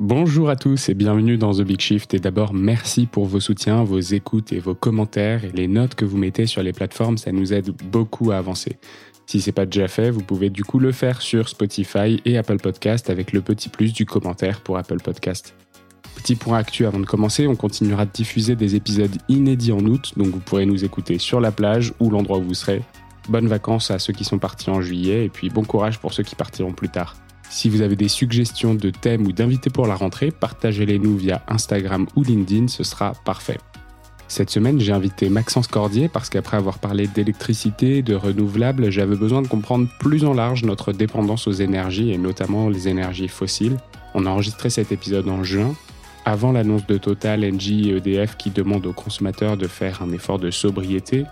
Bonjour à tous et bienvenue dans The Big Shift. Et d'abord, merci pour vos soutiens, vos écoutes et vos commentaires et les notes que vous mettez sur les plateformes. Ça nous aide beaucoup à avancer. Si c'est pas déjà fait, vous pouvez du coup le faire sur Spotify et Apple Podcast avec le petit plus du commentaire pour Apple Podcast. Petit point actu avant de commencer, on continuera de diffuser des épisodes inédits en août, donc vous pourrez nous écouter sur la plage ou l'endroit où vous serez. Bonnes vacances à ceux qui sont partis en juillet et puis bon courage pour ceux qui partiront plus tard. Si vous avez des suggestions de thèmes ou d'invités pour la rentrée, partagez-les nous via Instagram ou LinkedIn, ce sera parfait. Cette semaine, j'ai invité Maxence Cordier parce qu'après avoir parlé d'électricité, de renouvelables, j'avais besoin de comprendre plus en large notre dépendance aux énergies et notamment les énergies fossiles. On a enregistré cet épisode en juin, avant l'annonce de Total, Engie et EDF qui demandent aux consommateurs de faire un effort de sobriété,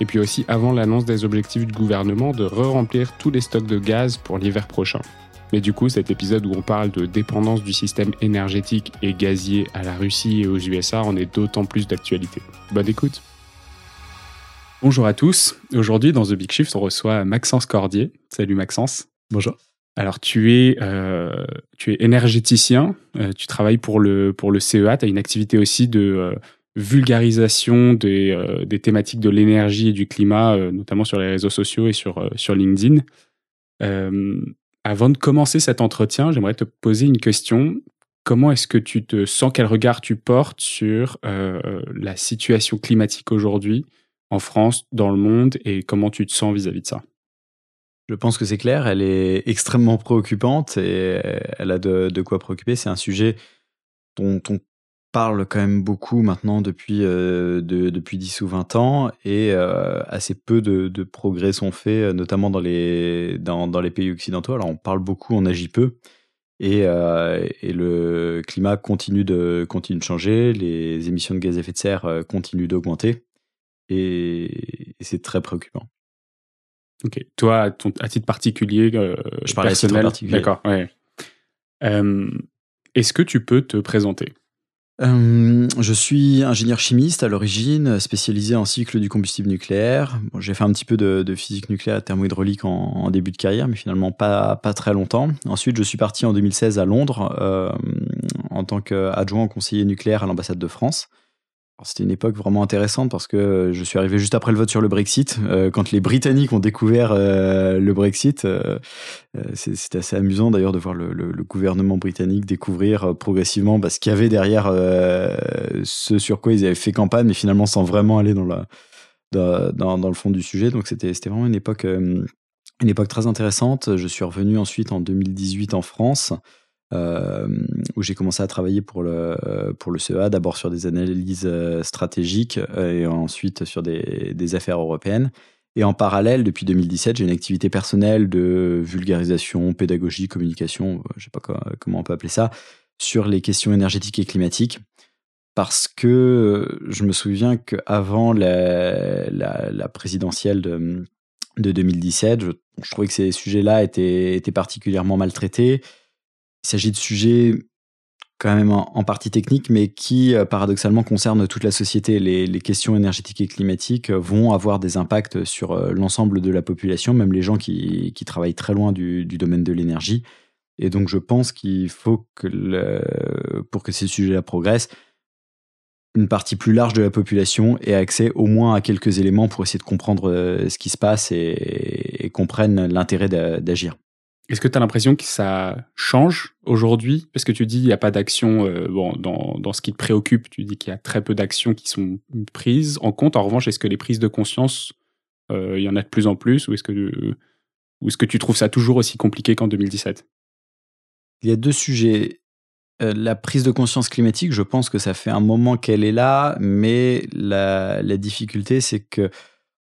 et puis aussi avant l'annonce des objectifs du gouvernement de re-remplir tous les stocks de gaz pour l'hiver prochain. Mais du coup, cet épisode où on parle de dépendance du système énergétique et gazier à la Russie et aux USA en est d'autant plus d'actualité. Bonne écoute Bonjour à tous. Aujourd'hui, dans The Big Shift, on reçoit Maxence Cordier. Salut Maxence. Bonjour. Alors, tu es, euh, tu es énergéticien, euh, tu travailles pour le, pour le CEA, tu as une activité aussi de euh, vulgarisation des, des, thématiques de l'énergie et du climat, notamment sur les réseaux sociaux et sur, sur LinkedIn. Avant de commencer cet entretien, j'aimerais te poser une question. Comment est-ce que tu te sens, quel regard tu portes sur euh, la situation climatique aujourd'hui en France, dans le monde, et comment tu te sens vis-à-vis de ça? Je pense que c'est clair, elle est extrêmement préoccupante et elle a de, quoi préoccuper. C'est un sujet dont on parle quand même beaucoup maintenant depuis, euh, depuis 10 ou 20 ans et euh, assez peu de, progrès sont faits, euh, notamment dans les, dans, dans, les pays occidentaux. Alors on parle beaucoup, on agit peu et, et le climat continue de, continue de changer, les émissions de gaz à effet de serre continuent d'augmenter et, c'est très préoccupant. Ok, toi, à, ton, à titre particulier, je parlais personnel, particulier. D'accord, ouais. Est-ce que tu peux te présenter? Euh, je suis ingénieur chimiste à l'origine, spécialisé en cycle du combustible nucléaire. j'ai fait un petit peu de, physique nucléaire thermohydraulique en, début de carrière, mais finalement pas, pas très longtemps. Ensuite, je suis parti en 2016 à Londres euh, en tant qu'adjoint conseiller nucléaire à l'ambassade de France. C'était une époque vraiment intéressante parce que je suis arrivé juste après le vote sur le Brexit. Euh, quand les Britanniques ont découvert euh, le Brexit, euh, c'était assez amusant d'ailleurs de voir le, gouvernement britannique découvrir progressivement bah, ce qu'il y avait derrière ce sur quoi ils avaient fait campagne, mais finalement sans vraiment aller dans le fond du sujet. Donc c'était vraiment une époque, une époque très intéressante. Je suis revenu ensuite en 2018 en France. Euh, où j'ai commencé à travailler pour le, pour le CEA, d'abord sur des analyses euh, stratégiques euh, et ensuite sur des, affaires européennes. Et en parallèle, depuis 2017, j'ai une activité personnelle de vulgarisation, pédagogie, communication, je ne sais pas comment on peut appeler ça, sur les questions énergétiques et climatiques. Parce que je me souviens qu'avant la, la, la, présidentielle de, de 2017, je, je, trouvais que ces sujets-là étaient, étaient particulièrement maltraités il s'agit de sujets quand même en, partie techniques, mais qui euh, paradoxalement concernent toute la société. Les, questions énergétiques et climatiques euh, vont avoir des impacts sur euh, l'ensemble de la population, même les gens qui, travaillent très loin du, domaine de l'énergie. Et donc je pense qu'il faut que, pour que ces sujets-là progressent, une partie plus large de la population ait accès au moins à quelques éléments pour essayer de comprendre ce qui se passe et, comprennent l'intérêt d'agir. Est-ce que tu as l'impression que ça change aujourd'hui? Parce que tu dis qu'il n'y a pas d'action euh, bon, dans, dans, ce qui te préoccupe, tu dis qu'il y a très peu d'actions qui sont prises en compte. En revanche, est-ce que les prises de conscience, euh, il y en a de plus en plus ou est-ce que, est-ce que tu trouves ça toujours aussi compliqué qu'en 2017 Il y a deux sujets. Euh, la prise de conscience climatique, je pense que ça fait un moment qu'elle est là, mais la, la difficulté, c'est que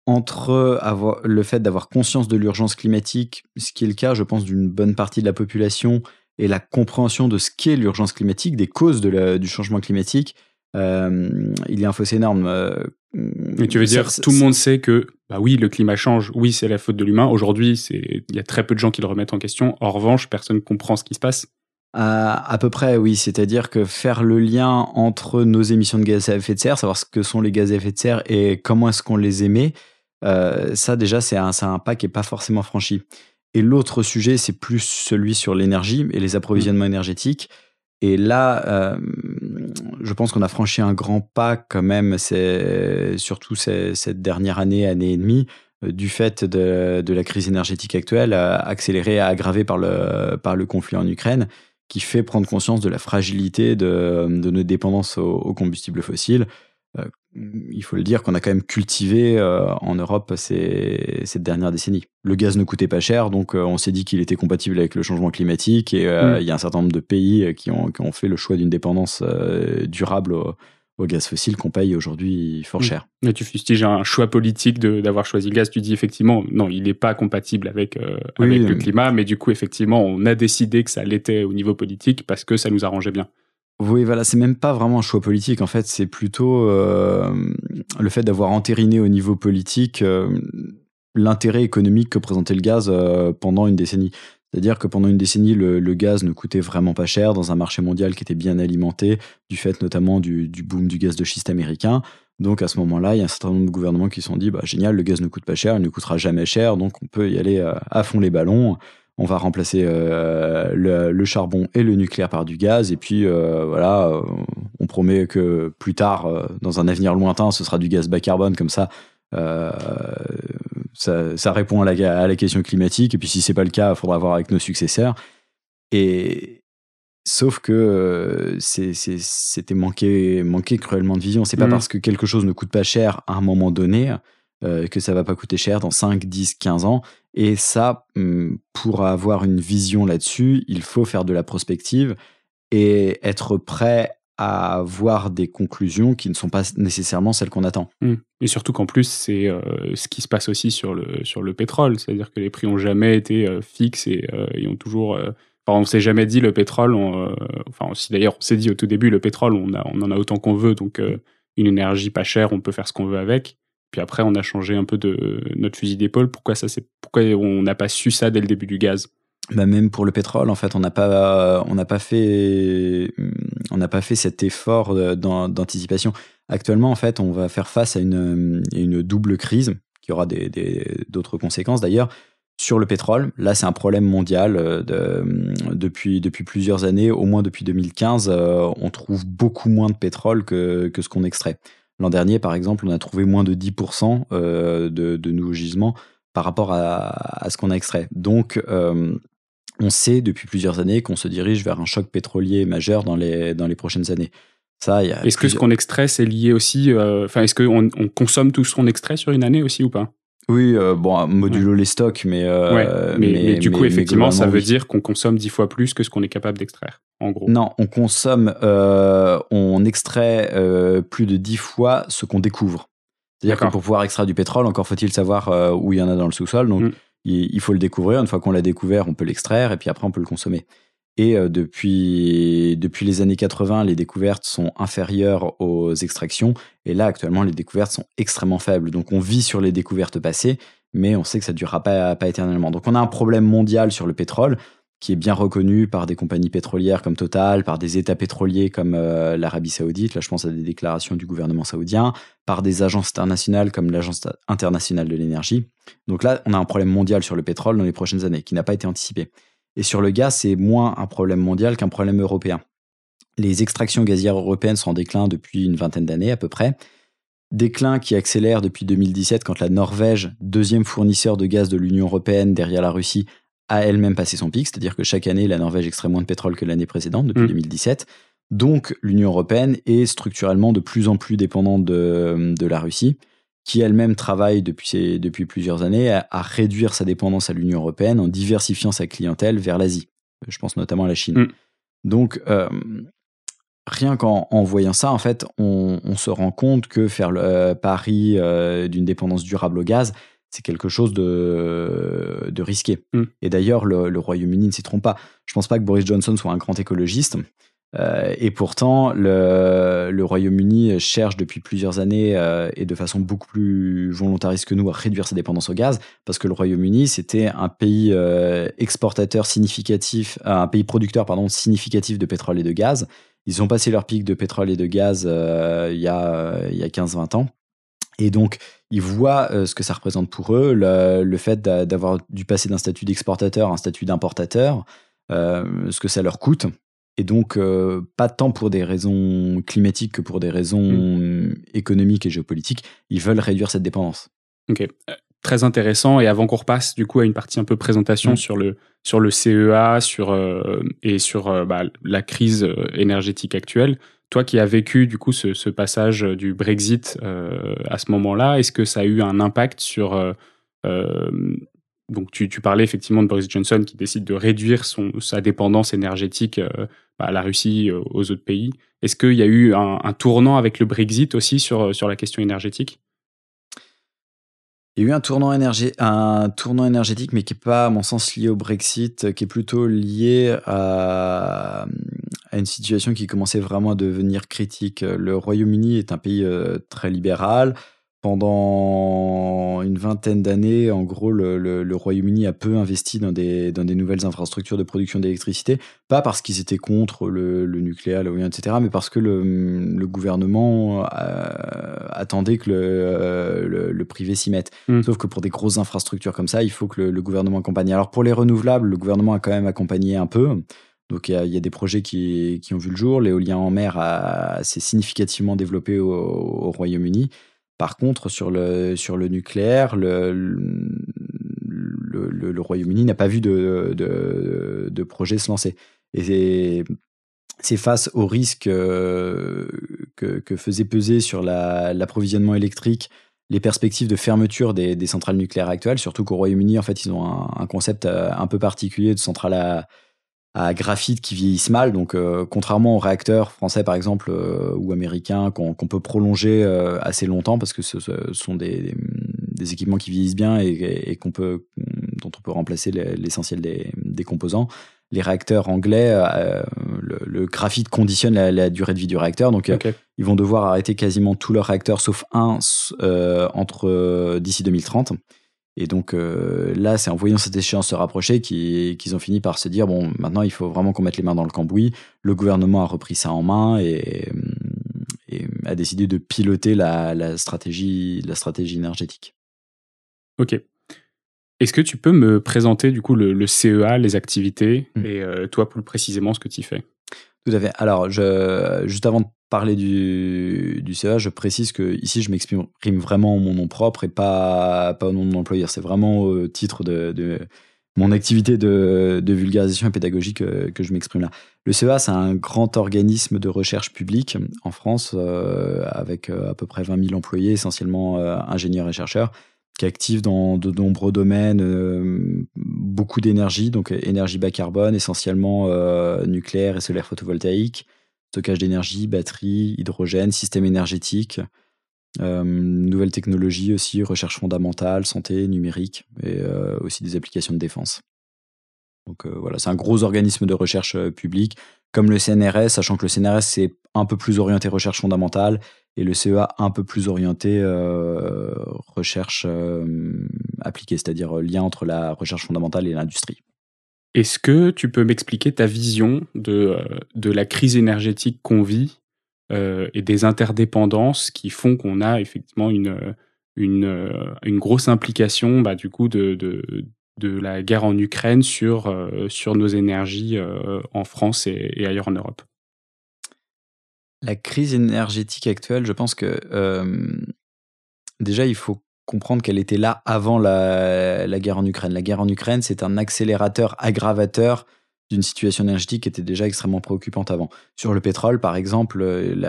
entre avoir, le fait d'avoir conscience de l'urgence climatique, ce qui est le cas, je pense, d'une bonne partie de la population, et la compréhension de ce qu'est l'urgence climatique, des causes de du changement climatique, euh, il y a un fossé énorme. Euh, Mais tu veux dire, tout le monde sait que, bah oui, le climat change, oui, c'est la faute de l'humain. Aujourd'hui, il y a très peu de gens qui le remettent en question. En revanche, personne ne comprend ce qui se passe. À, peu près, oui. C'est-à-dire que faire le lien entre nos émissions de gaz à effet de serre, savoir ce que sont les gaz à effet de serre et comment est-ce qu'on les émet, euh, ça, déjà, c'est un, un, pas qui n'est pas forcément franchi. Et l'autre sujet, c'est plus celui sur l'énergie et les approvisionnements énergétiques. Et là, je pense qu'on a franchi un grand pas quand même, surtout cette dernière année, année et demie, du fait de, de, la crise énergétique actuelle, accélérée, aggravée par le, par le conflit en Ukraine, qui fait prendre conscience de la fragilité de, de nos dépendances aux, combustibles fossiles. Euh, il faut le dire qu'on a quand même cultivé euh, en Europe ces, cette dernière décennie. Le gaz ne coûtait pas cher, donc euh, on s'est dit qu'il était compatible avec le changement climatique et mm. il y a un certain nombre de pays qui ont, qui ont fait le choix d'une dépendance durable au gaz fossile qu'on paye aujourd'hui fort mm. cher. Mais tu fustiges un choix politique d'avoir choisi le gaz. Tu dis effectivement, non, il n'est pas compatible avec, euh, avec le climat, mais du coup, effectivement, on a décidé que ça l'était au niveau politique parce que ça nous arrangeait bien. Oui, voilà, c'est même pas vraiment un choix politique. En fait, c'est plutôt euh, le fait d'avoir entériné au niveau politique euh, l'intérêt économique que présentait le gaz pendant une décennie. C'est-à-dire que pendant une décennie, le, gaz ne coûtait vraiment pas cher dans un marché mondial qui était bien alimenté, du fait notamment du, boom du gaz de schiste américain. Donc à ce moment-là, il y a un certain nombre de gouvernements qui se sont dit bah, génial, le gaz ne coûte pas cher, il ne coûtera jamais cher, donc on peut y aller euh, à fond les ballons. On va remplacer euh, le, charbon et le nucléaire par du gaz, et puis euh, voilà, on promet que plus tard, dans un avenir lointain, ce sera du gaz bas carbone, comme ça, ça, répond à la, à la, question climatique. Et puis si c'est pas le cas, il faudra voir avec nos successeurs. Et sauf que euh, c'était manquer, manquer cruellement de vision. C'est pas mmh. parce que quelque chose ne coûte pas cher à un moment donné euh, que ça va pas coûter cher dans 5, 10, 15 ans. Et ça, mmh, pour avoir une vision là-dessus, il faut faire de la prospective et être prêt à avoir des conclusions qui ne sont pas nécessairement celles qu'on attend. Mmh. Et surtout qu'en plus, c'est euh, ce qui se passe aussi sur le, sur le pétrole, c'est-à-dire que les prix n'ont jamais été euh, fixes et, euh, ont toujours... Enfin, on s'est jamais dit le pétrole, enfin aussi d'ailleurs on s'est dit au tout début le pétrole on en a autant qu'on veut, donc une énergie pas chère, on peut faire ce qu'on veut avec. Puis après on a changé un peu de notre fusil d'épaule. Pourquoi ça c'est pourquoi on n'a pas su ça dès le début du gaz? Bah même pour le pétrole, en fait, on n'a pas, on n'a pas fait, on n'a pas fait cet effort d'anticipation. Actuellement, en fait, on va faire face à une, une double crise qui aura d'autres des, d'autres conséquences d'ailleurs sur le pétrole. Là, c'est un problème mondial euh, de, depuis, depuis plusieurs années, au moins depuis 2015, euh, on trouve beaucoup moins de pétrole que, que ce qu'on extrait. L'an dernier, par exemple, on a trouvé moins de 10% euh, de, de nouveaux gisements par rapport à, à ce qu'on a extrait. Donc, on sait depuis plusieurs années qu'on se dirige vers un choc pétrolier majeur dans les, dans les prochaines années. Est-ce que ce qu'on extrait, c'est lié aussi. Euh, enfin, est-ce qu'on on consomme tout ce qu'on extrait sur une année aussi ou pas? Oui, euh, bon, modulo les stocks, mais, euh, mais, du coup, effectivement, ça veut dire qu'on consomme dix fois plus que ce qu'on est capable d'extraire, en gros. Non, on consomme, on extrait plus de dix fois ce qu'on découvre. C'est-à-dire que pour pouvoir extraire du pétrole, encore faut-il savoir où il y en a dans le sous-sol. Donc, mm il, faut le découvrir. Une fois qu'on l'a découvert, on peut l'extraire et puis après, on peut le consommer. Et euh, depuis, depuis les années 80, les découvertes sont inférieures aux extractions. Et là, actuellement, les découvertes sont extrêmement faibles. Donc, on vit sur les découvertes passées, mais on sait que ça ne durera pas, éternellement. Donc, on a un problème mondial sur le pétrole qui est bien reconnu par des compagnies pétrolières comme Total, par des États pétroliers comme euh, l'Arabie saoudite, là je pense à des déclarations du gouvernement saoudien, par des agences internationales comme l'Agence internationale de l'énergie. Donc là, on a un problème mondial sur le pétrole dans les prochaines années qui n'a pas été anticipé. Et sur le gaz, c'est moins un problème mondial qu'un problème européen. Les extractions gazières européennes sont en déclin depuis une vingtaine d'années à peu près. Déclin qui accélère depuis 2017 quand la Norvège, deuxième fournisseur de gaz de l'Union européenne derrière la Russie, a elle-même passé son pic, c'est-à-dire que chaque année, la Norvège extrait moins de pétrole que l'année précédente, depuis 2017. Mm. Donc, l'Union européenne est structurellement de plus en plus dépendante de, de la Russie, qui elle-même travaille depuis, depuis plusieurs années à, réduire sa dépendance à l'Union européenne en diversifiant sa clientèle vers l'Asie. Je pense notamment à la Chine. Mm. Donc, euh, rien qu'en voyant ça, en fait, on, se rend compte que faire le euh, pari euh, d'une dépendance durable au gaz, c'est quelque chose de, de risqué. Mm. Et d'ailleurs, le, Royaume-Uni ne s'y trompe pas. Je ne pense pas que Boris Johnson soit un grand écologiste. Euh, et pourtant, le, Royaume-Uni cherche depuis plusieurs années euh, et de façon beaucoup plus volontariste que nous à réduire sa dépendance au gaz, parce que le Royaume-Uni, c'était un pays euh, exportateur significatif, un pays producteur pardon, significatif de pétrole et de gaz. Ils ont passé leur pic de pétrole et de gaz il y a, il y a 15-20 ans. Et donc, ils voient ce que ça représente pour eux, le, fait d'avoir dû passer d'un statut d'exportateur à un statut d'importateur, ce que ça leur coûte. Et donc, pas tant pour des raisons climatiques que pour des raisons mmh. économiques et géopolitiques, ils veulent réduire cette dépendance. Ok, très intéressant. Et avant qu'on repasse du coup à une partie un peu présentation mmh. sur le sur le CEA, sur et sur bah, la crise énergétique actuelle, toi qui as vécu du coup ce, passage du Brexit euh, à ce moment-là, est-ce que ça a eu un impact sur euh, euh, donc tu, parlais effectivement de Boris Johnson qui décide de réduire son, sa dépendance énergétique bah, à la Russie, aux autres pays. Est-ce qu'il y a eu un, tournant avec le Brexit aussi sur, sur la question énergétique? Il y a eu un tournant, un tournant énergétique, mais qui n'est pas, à mon sens, lié au Brexit, qui est plutôt lié à, à une situation qui commençait vraiment à devenir critique. Le Royaume-Uni est un pays euh, très libéral. Pendant une vingtaine d'années, en gros, le, Royaume-Uni a peu investi dans des, dans des nouvelles infrastructures de production d'électricité, pas parce qu'ils étaient contre le, nucléaire, l'éolien, etc., mais parce que le, gouvernement euh, attendait que le, privé s'y mette. Mmh. Sauf que pour des grosses infrastructures comme ça, il faut que le, gouvernement accompagne. Alors pour les renouvelables, le gouvernement a quand même accompagné un peu. Donc il y, a des projets qui, ont vu le jour. L'éolien en mer s'est significativement développé au, Royaume-Uni. Par contre, sur le, sur le nucléaire, le, le, Royaume-Uni n'a pas vu de, de, projet se lancer. Et c'est face au risque euh, que, faisait peser sur l'approvisionnement électrique les perspectives de fermeture des, centrales nucléaires actuelles, surtout qu'au Royaume-Uni, en fait, ils ont un, un, concept euh, un peu particulier de centrale à, à graphite qui vieillissent mal. Donc, euh, contrairement aux réacteurs français, par exemple, euh, ou américains, qu'on peut prolonger euh, assez longtemps parce que ce, sont des, des, équipements qui vieillissent bien et, qu'on peut, dont on peut remplacer l'essentiel des, des, composants. Les réacteurs anglais, le, graphite conditionne la, durée de vie du réacteur. Donc, ils vont devoir arrêter quasiment tous leurs réacteurs sauf un entre d'ici 2030. Et donc euh, là, c'est en voyant cette échéance se rapprocher qu'ils ont fini par se dire bon, maintenant il faut vraiment qu'on mette les mains dans le cambouis. Le gouvernement a repris ça en main et, a décidé de piloter la, stratégie, la stratégie énergétique. Ok. Est-ce que tu peux me présenter du coup le, CEA, les activités mmh. et euh, toi plus précisément ce que tu fais? Tout à fait. Alors, juste avant de parler du, du CA, je précise que ici je m'exprime vraiment en mon nom propre et pas, pas au nom de mon employeur. C'est vraiment au titre de, mon activité de, vulgarisation et pédagogique que, que je m'exprime là. Le CEA, c'est un grand organisme de recherche publique en France euh, avec euh, à peu près 20 000 employés, essentiellement euh, ingénieurs et chercheurs, qui actif dans de nombreux domaines, beaucoup d'énergie, donc énergie bas carbone, essentiellement nucléaire et solaire photovoltaïque, stockage d'énergie, batterie, hydrogène, système énergétique, euh, nouvelles technologies aussi, recherche fondamentale, santé, numérique et euh, aussi des applications de défense. Donc euh, voilà, c'est un gros organisme de recherche public, comme le CNRS, sachant que le CNRS c'est un peu plus orienté recherche fondamentale et le CEA un peu plus orienté recherche appliquée, c'est-à-dire lien entre la recherche fondamentale et l'industrie. Est-ce que tu peux m'expliquer ta vision de, euh, de la crise énergétique qu'on vit euh, et des interdépendances qui font qu'on a effectivement une, une, euh, une grosse implication bah, du coup de, de, de, la guerre en Ukraine sur, sur nos énergies en France et, ailleurs en Europe La crise énergétique actuelle, je pense que déjà il faut comprendre qu'elle était là avant la, guerre en Ukraine. La guerre en Ukraine, c'est un accélérateur aggravateur d'une situation énergétique qui était déjà extrêmement préoccupante avant. Sur le pétrole, par exemple, les,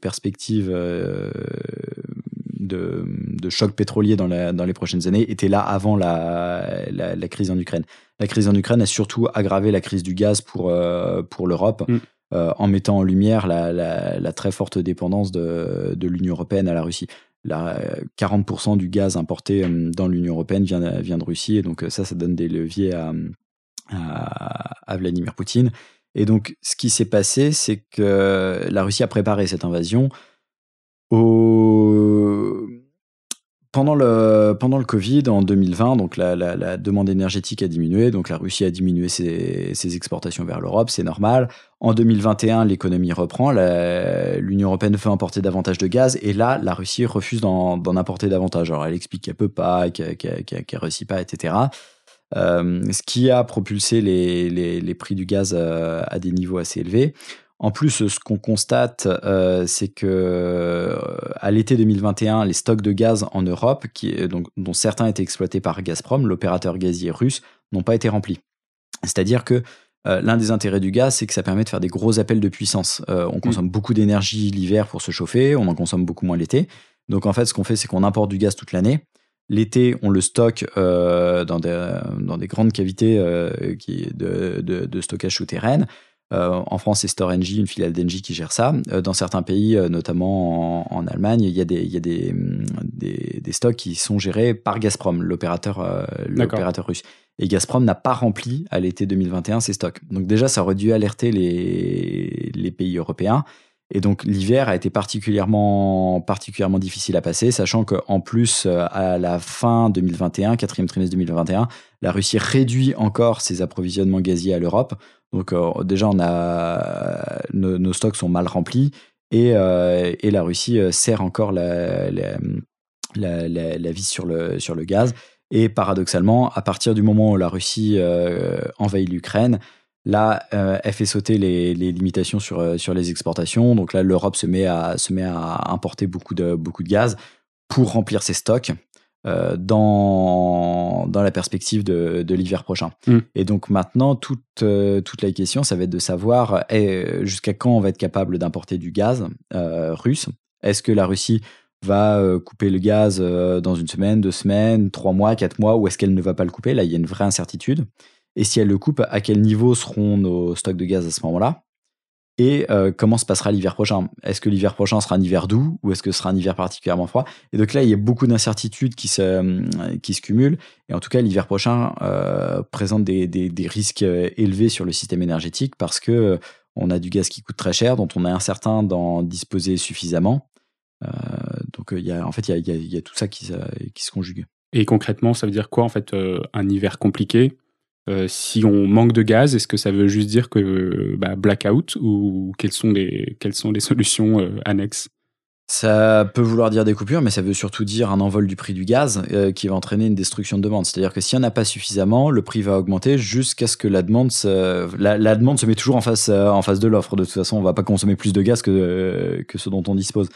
perspectives euh, de, choc pétrolier dans, les prochaines années étaient là avant la, crise en Ukraine. La crise en Ukraine a surtout aggravé la crise du gaz pour, euh, l'Europe. Mm. Euh, en mettant en lumière la, très forte dépendance de l'Union européenne à la Russie. 40% du gaz importé euh, dans l'Union européenne vient, vient, de Russie, et donc ça, ça donne des leviers à, à, Vladimir Poutine. Et donc, ce qui s'est passé, c'est que la Russie a préparé cette invasion pendant le, pendant le Covid, en 2020, donc la, la, demande énergétique a diminué, donc la Russie a diminué ses, ses exportations vers l'Europe, c'est normal. En 2021, l'économie reprend, l'Union européenne veut importer davantage de gaz, et là, la Russie refuse d'en apporter davantage. Alors, elle explique qu'elle peut pas, qu'elle ne réussit pas, etc. ce qui a propulsé les, les, prix du gaz à des niveaux assez élevés. En plus, ce qu'on constate, c'est que à l'été 2021, les stocks de gaz en Europe, qui, donc, dont certains étaient exploités par Gazprom, l'opérateur gazier russe, n'ont pas été remplis. C'est-à-dire que l'un des intérêts du gaz, c'est que ça permet de faire des gros appels de puissance. on mmh. consomme beaucoup d'énergie l'hiver pour se chauffer, on en consomme beaucoup moins l'été. Donc en fait, ce qu'on fait, c'est qu'on importe du gaz toute l'année. L'été, on le stocke euh, dans, des, dans, des, grandes cavités euh, qui, de, de, stockage souterrain. Euh, en France, c'est Storengy, une filiale d'Engie qui gère ça. dans certains pays, notamment en, Allemagne, il y a, des, il y a des, des, des, stocks qui sont gérés par Gazprom, l'opérateur l'opérateur russe. Et Gazprom n'a pas rempli à l'été 2021 ses stocks. Donc déjà, ça aurait dû alerter les, les pays européens. Et donc l'hiver a été particulièrement, particulièrement difficile à passer, sachant qu'en plus, euh, à la fin 2021, quatrième trimestre 2021, la Russie réduit encore ses approvisionnements gaziers à l'Europe. Donc euh, déjà, nos, stocks sont mal remplis et, euh, la Russie serre encore la, la, vis sur le, gaz. Et paradoxalement, à partir du moment où la Russie envahit l'Ukraine, Là, euh, elle fait sauter les, limitations sur, euh, les exportations. Donc là, l'Europe se, met à, importer beaucoup de gaz pour remplir ses stocks euh, dans, dans la perspective de, de l'hiver prochain. Mm. Et donc maintenant, toute, toute la question, ça va être de savoir eh, jusqu'à quand on va être capable d'importer du gaz russe? Est-ce que la Russie va couper le gaz dans une semaine, deux semaines, trois mois, quatre mois, ou est-ce qu'elle ne va pas le couper? Là, il y a une vraie incertitude. Et si elle le coupe, à quel niveau seront nos stocks de gaz à ce moment-là? Et euh, comment se passera l'hiver prochain? Est-ce que l'hiver prochain sera un hiver doux ou est-ce que ce sera un hiver particulièrement froid? Et donc là, il y a beaucoup d'incertitudes qui se, euh, qui se cumulent. Et en tout cas, l'hiver prochain euh, présente des, des, risques élevés sur le système énergétique parce que on a du gaz qui coûte très cher, dont on est incertain d'en disposer suffisamment. donc il y a, en fait, il y a, il y a tout ça qui, qui se conjugue. Et concrètement, ça veut dire quoi en fait un hiver compliqué? Euh, si on manque de gaz, est-ce que ça veut juste dire que bah, blackout ou quelles sont les, quelles sont les solutions euh, annexes? Ça peut vouloir dire des coupures, mais ça veut surtout dire un envol du prix du gaz euh, qui va entraîner une destruction de demande. C'est-à-dire que s'il n'y en a pas suffisamment, le prix va augmenter jusqu'à ce que la demande se, la, demande se met toujours en face, en face de l'offre. De toute façon, on ne va pas consommer plus de gaz que, que ce dont on dispose.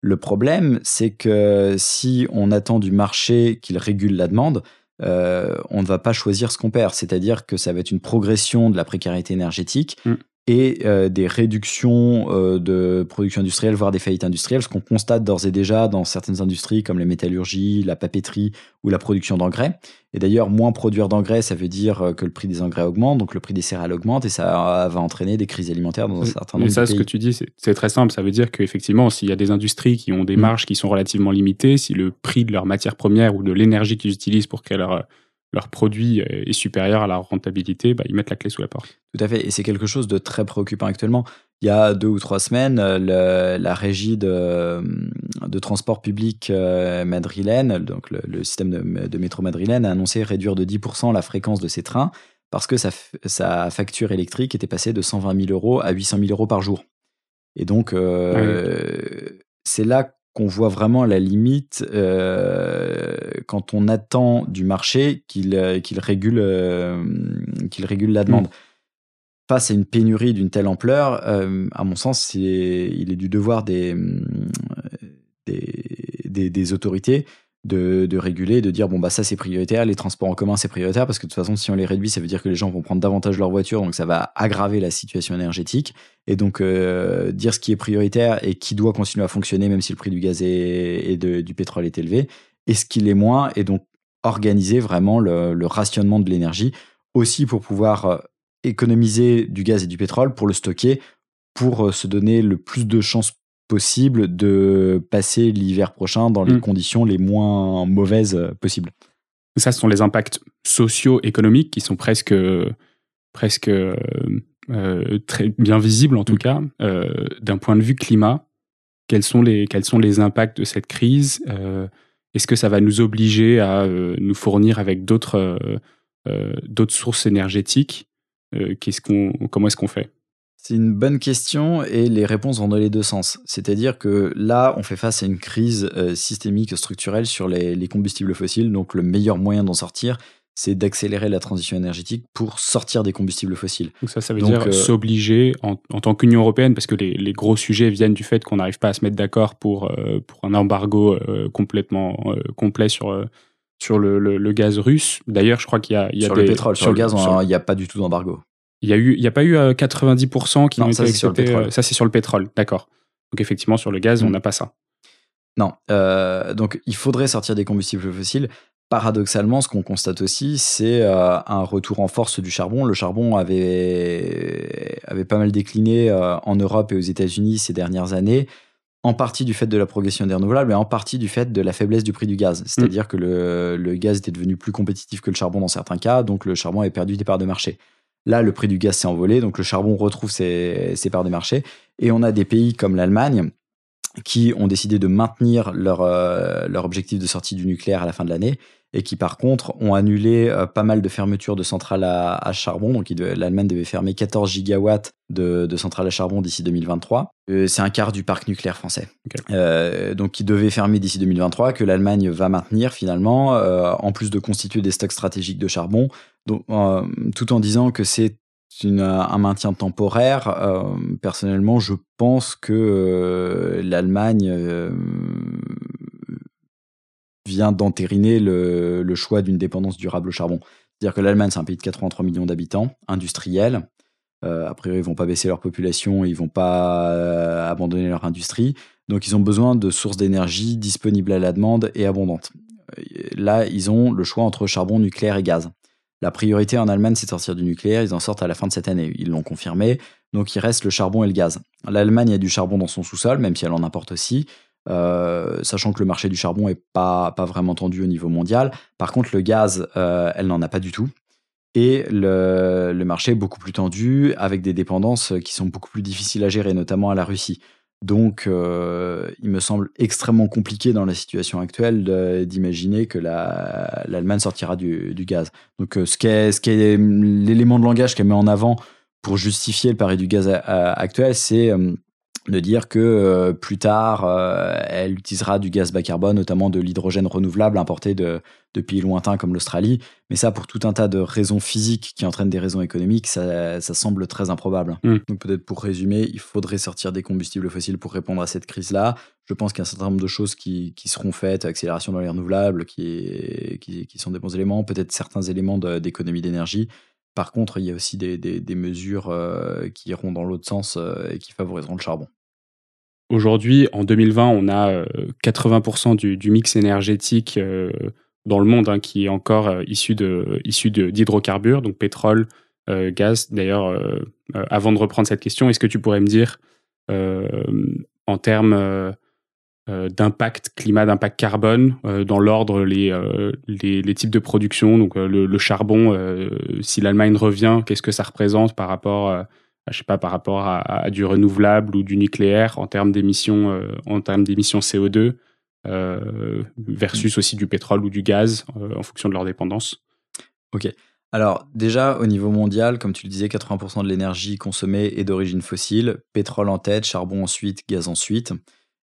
Le problème, c'est que si on attend du marché qu'il régule la demande, euh, on ne va pas choisir ce qu'on perd. C'est-à-dire que ça va être une progression de la précarité énergétique. Mm et euh, des réductions euh, de production industrielle, voire des faillites industrielles, ce qu'on constate d'ores et déjà dans certaines industries comme les métallurgies, la papeterie ou la production d'engrais. Et d'ailleurs, moins produire d'engrais, ça veut dire euh, que le prix des engrais augmente, donc le prix des céréales augmente et ça va entraîner des crises alimentaires dans un certain nombre de pays. Et ça, ce que tu dis, c'est très simple. Ça veut dire qu'effectivement, s'il y a des industries qui ont des mm. marges qui sont relativement limitées, si le prix de leurs matières premières ou de l'énergie qu'ils utilisent pour créer leur leur produit est supérieur à la rentabilité, bah, ils mettent la clé sous la porte. Tout à fait, et c'est quelque chose de très préoccupant actuellement. Il y a deux ou trois semaines, la régie de, de, transport public euh, madrilène, donc le, système de, métro madrilène, a annoncé réduire de 10% la fréquence de ses trains parce que sa, sa, facture électrique était passée de 120 000 euros à 800 000 euros par jour. Et donc, euh, ah c'est là qu'on voit vraiment la limite euh, quand on attend du marché qu'il euh, régule, euh, qu'il régule la demande. Face à une pénurie d'une telle ampleur, à mon sens, il est du devoir des autorités de, de, réguler, de dire bon bah ça c'est prioritaire, les transports en commun c'est prioritaire parce que de toute façon si on les réduit ça veut dire que les gens vont prendre davantage leur voiture donc ça va aggraver la situation énergétique. Et donc euh, dire ce qui est prioritaire et qui doit continuer à fonctionner même si le prix du gaz et, du pétrole est élevé et ce qui l'est moins et donc organiser vraiment le, le rationnement de l'énergie aussi pour pouvoir euh, économiser du gaz et du pétrole pour le stocker pour euh, se donner le plus de chances possible de passer l'hiver prochain dans les mm. conditions les moins mauvaises euh, possibles. Ça, ce sont les impacts socio-économiques qui sont presque, presque euh, euh, très bien visibles, en tout mm. cas. D'un point de vue climat, quels sont les, quels sont les impacts de cette crise Est-ce que ça va nous obliger à nous fournir avec d'autres d'autres sources énergétiques qu'est-ce qu'on, Comment est-ce qu'on fait? C'est une bonne question et les réponses vont dans les deux sens. C'est-à-dire que là, on fait face à une crise euh, systémique structurelle sur les, combustibles fossiles. Donc le meilleur moyen d'en sortir, c'est d'accélérer la transition énergétique pour sortir des combustibles fossiles. Donc ça, ça veut dire euh, s'obliger en, tant qu'Union européenne, parce que les, gros sujets viennent du fait qu'on n'arrive pas à se mettre d'accord pour, euh, pour un embargo complètement complet sur, sur le, gaz russe. D'ailleurs, je crois qu'il y a, sur le pétrole, sur, le gaz, il n'y a pas du tout d'embargo. Il y a eu, il y a pas eu 90% qui ont été acceptés. Ça, c'est sur le pétrole, d'accord. Donc effectivement, sur le gaz, on mm. n'a pas ça. Non. donc il faudrait sortir des combustibles fossiles paradoxalement, ce qu'on constate aussi, c'est euh, un retour en force du charbon. Le charbon avait, avait pas mal décliné euh, en Europe et aux États-Unis ces dernières années, en partie du fait de la progression des renouvelables et en partie du fait de la faiblesse du prix du gaz. C'est-à-dire mm. que le, gaz était devenu plus compétitif que le charbon dans certains cas, donc le charbon avait perdu des parts de marché. Là, le prix du gaz s'est envolé, donc le charbon retrouve ses, ses parts de marché. Et on a des pays comme l'Allemagne qui ont décidé de maintenir leur, euh, leur objectif de sortie du nucléaire à la fin de l'année et qui par contre ont annulé euh, pas mal de fermetures de centrales à, charbon. Donc l'Allemagne devait fermer 14 gigawatts de, centrales à charbon d'ici 2023. Euh, c'est un quart du parc nucléaire français. donc qui devait fermer d'ici 2023, que l'Allemagne va maintenir finalement, en plus de constituer des stocks stratégiques de charbon, donc, tout en disant que c'est un maintien temporaire. Euh, personnellement, je pense que euh, l'Allemagne euh, vient d'entériner le, choix d'une dépendance durable au charbon. C'est-à-dire que l'Allemagne, c'est un pays de 83 millions d'habitants, industriel. a priori, ils vont pas baisser leur population, ils vont pas abandonner leur industrie. Donc, ils ont besoin de sources d'énergie disponibles à la demande et abondantes. Là, ils ont le choix entre charbon, nucléaire et gaz. La priorité en Allemagne, c'est de sortir du nucléaire. Ils en sortent à la fin de cette année. Ils l'ont confirmé. Donc il reste le charbon et le gaz. L'Allemagne a du charbon dans son sous-sol, même si elle en importe aussi. Euh, sachant que le marché du charbon est pas, vraiment tendu au niveau mondial. Par contre, le gaz, euh, elle n'en a pas du tout. Et le, marché est beaucoup plus tendu, avec des dépendances qui sont beaucoup plus difficiles à gérer, notamment à la Russie. Donc, euh, il me semble extrêmement compliqué dans la situation actuelle d'imaginer que l'Allemagne sortira du, gaz. Donc, euh, ce qui est, l'élément de langage qu'elle met en avant pour justifier le pari du gaz actuel, c'est euh, de dire que euh, plus tard, euh, elle utilisera du gaz bas carbone, notamment de l'hydrogène renouvelable importé de, pays lointains comme l'Australie. Mais ça, pour tout un tas de raisons physiques qui entraînent des raisons économiques, ça, semble très improbable. Mm. Donc peut-être pour résumer, il faudrait sortir des combustibles fossiles pour répondre à cette crise-là. Je pense qu'il y a un certain nombre de choses qui, seront faites, accélération dans les renouvelables, qui, qui, sont des bons éléments, peut-être certains éléments d'économie d'énergie. Par contre, il y a aussi des, mesures euh, qui iront dans l'autre sens euh, et qui favoriseront le charbon. Aujourd'hui, en 2020, on a 80% euh, du, mix énergétique dans le monde hein, qui est encore issu d'hydrocarbures, donc pétrole, gaz. D'ailleurs, avant de reprendre cette question, est-ce que tu pourrais me dire, en termes d'impact climat, d'impact carbone, euh, dans l'ordre les, euh, les, les, types de production, donc le, charbon, si l'Allemagne revient, qu'est-ce que ça représente par rapport, à, je sais pas, par rapport à, du renouvelable ou du nucléaire en termes d'émissions, en termes d'émissions CO2 versus aussi du pétrole ou du gaz en fonction de leur dépendance? Ok. Alors déjà, au niveau mondial, comme tu le disais, 80% de l'énergie consommée est d'origine fossile, pétrole en tête, charbon ensuite, gaz ensuite.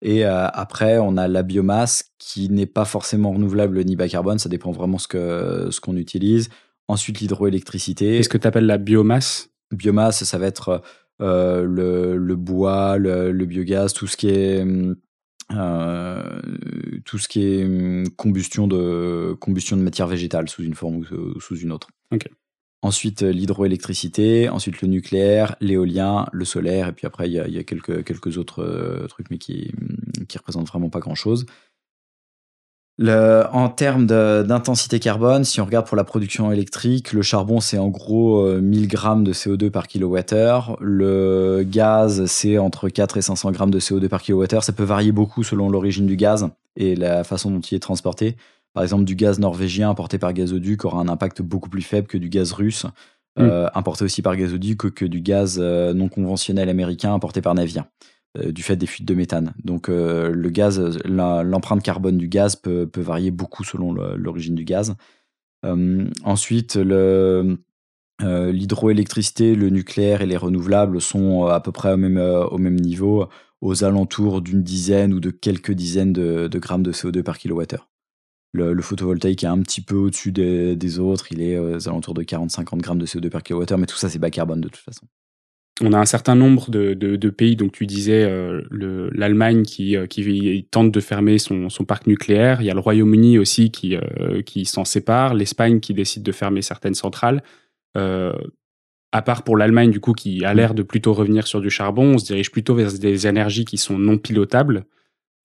Et euh, après, on a la biomasse qui n'est pas forcément renouvelable ni bas carbone, ça dépend vraiment ce qu'on ce qu'on utilise. Ensuite, l'hydroélectricité. Qu'est-ce que tu appelles la biomasse? Biomasse, ça va être euh, le, le, bois, le, biogaz, tout ce qui est, euh, tout ce qui est hum, combustion de, combustion de matière végétale sous une forme ou sous une autre. Ok. Ensuite, euh, l'hydroélectricité, ensuite le nucléaire, l'éolien, le solaire, et puis après, il y a, quelques, autres euh, trucs, mais qui ne représentent vraiment pas grand-chose. en termes d'intensité carbone, si on regarde pour la production électrique, le charbon, c'est en gros 1000 euh, grammes de CO2 par kilowattheure. Le gaz, c'est entre 4 et 500 grammes de CO2 par kilowattheure. Ça peut varier beaucoup selon l'origine du gaz et la façon dont il est transporté. Par exemple, du gaz norvégien importé par gazoduc aura un impact beaucoup plus faible que du gaz russe mm. euh, importé aussi par gazoduc que, que du gaz euh, non conventionnel américain importé par navire euh, du fait des fuites de méthane. Donc le gaz, l'empreinte carbone du gaz peut, peut varier beaucoup selon l'origine du gaz. ensuite, l'hydroélectricité, le nucléaire et les renouvelables sont à peu près au même, au même niveau, aux alentours d'une dizaine ou de quelques dizaines de, de grammes de CO2 par kilowattheure. Le, photovoltaïque est un petit peu au-dessus des, autres. Il est aux alentours de 40-50 grammes de CO2 par kWh, mais tout ça, c'est bas carbone de toute façon. On a un certain nombre de, pays, donc tu disais l'Allemagne qui, qui, tente de fermer son, parc nucléaire. Il y a le Royaume-Uni aussi qui, qui s'en sépare, l'Espagne qui décide de fermer certaines centrales à part pour l'Allemagne, du coup, qui a l'air de plutôt revenir sur du charbon, on se dirige plutôt vers des énergies qui sont non pilotables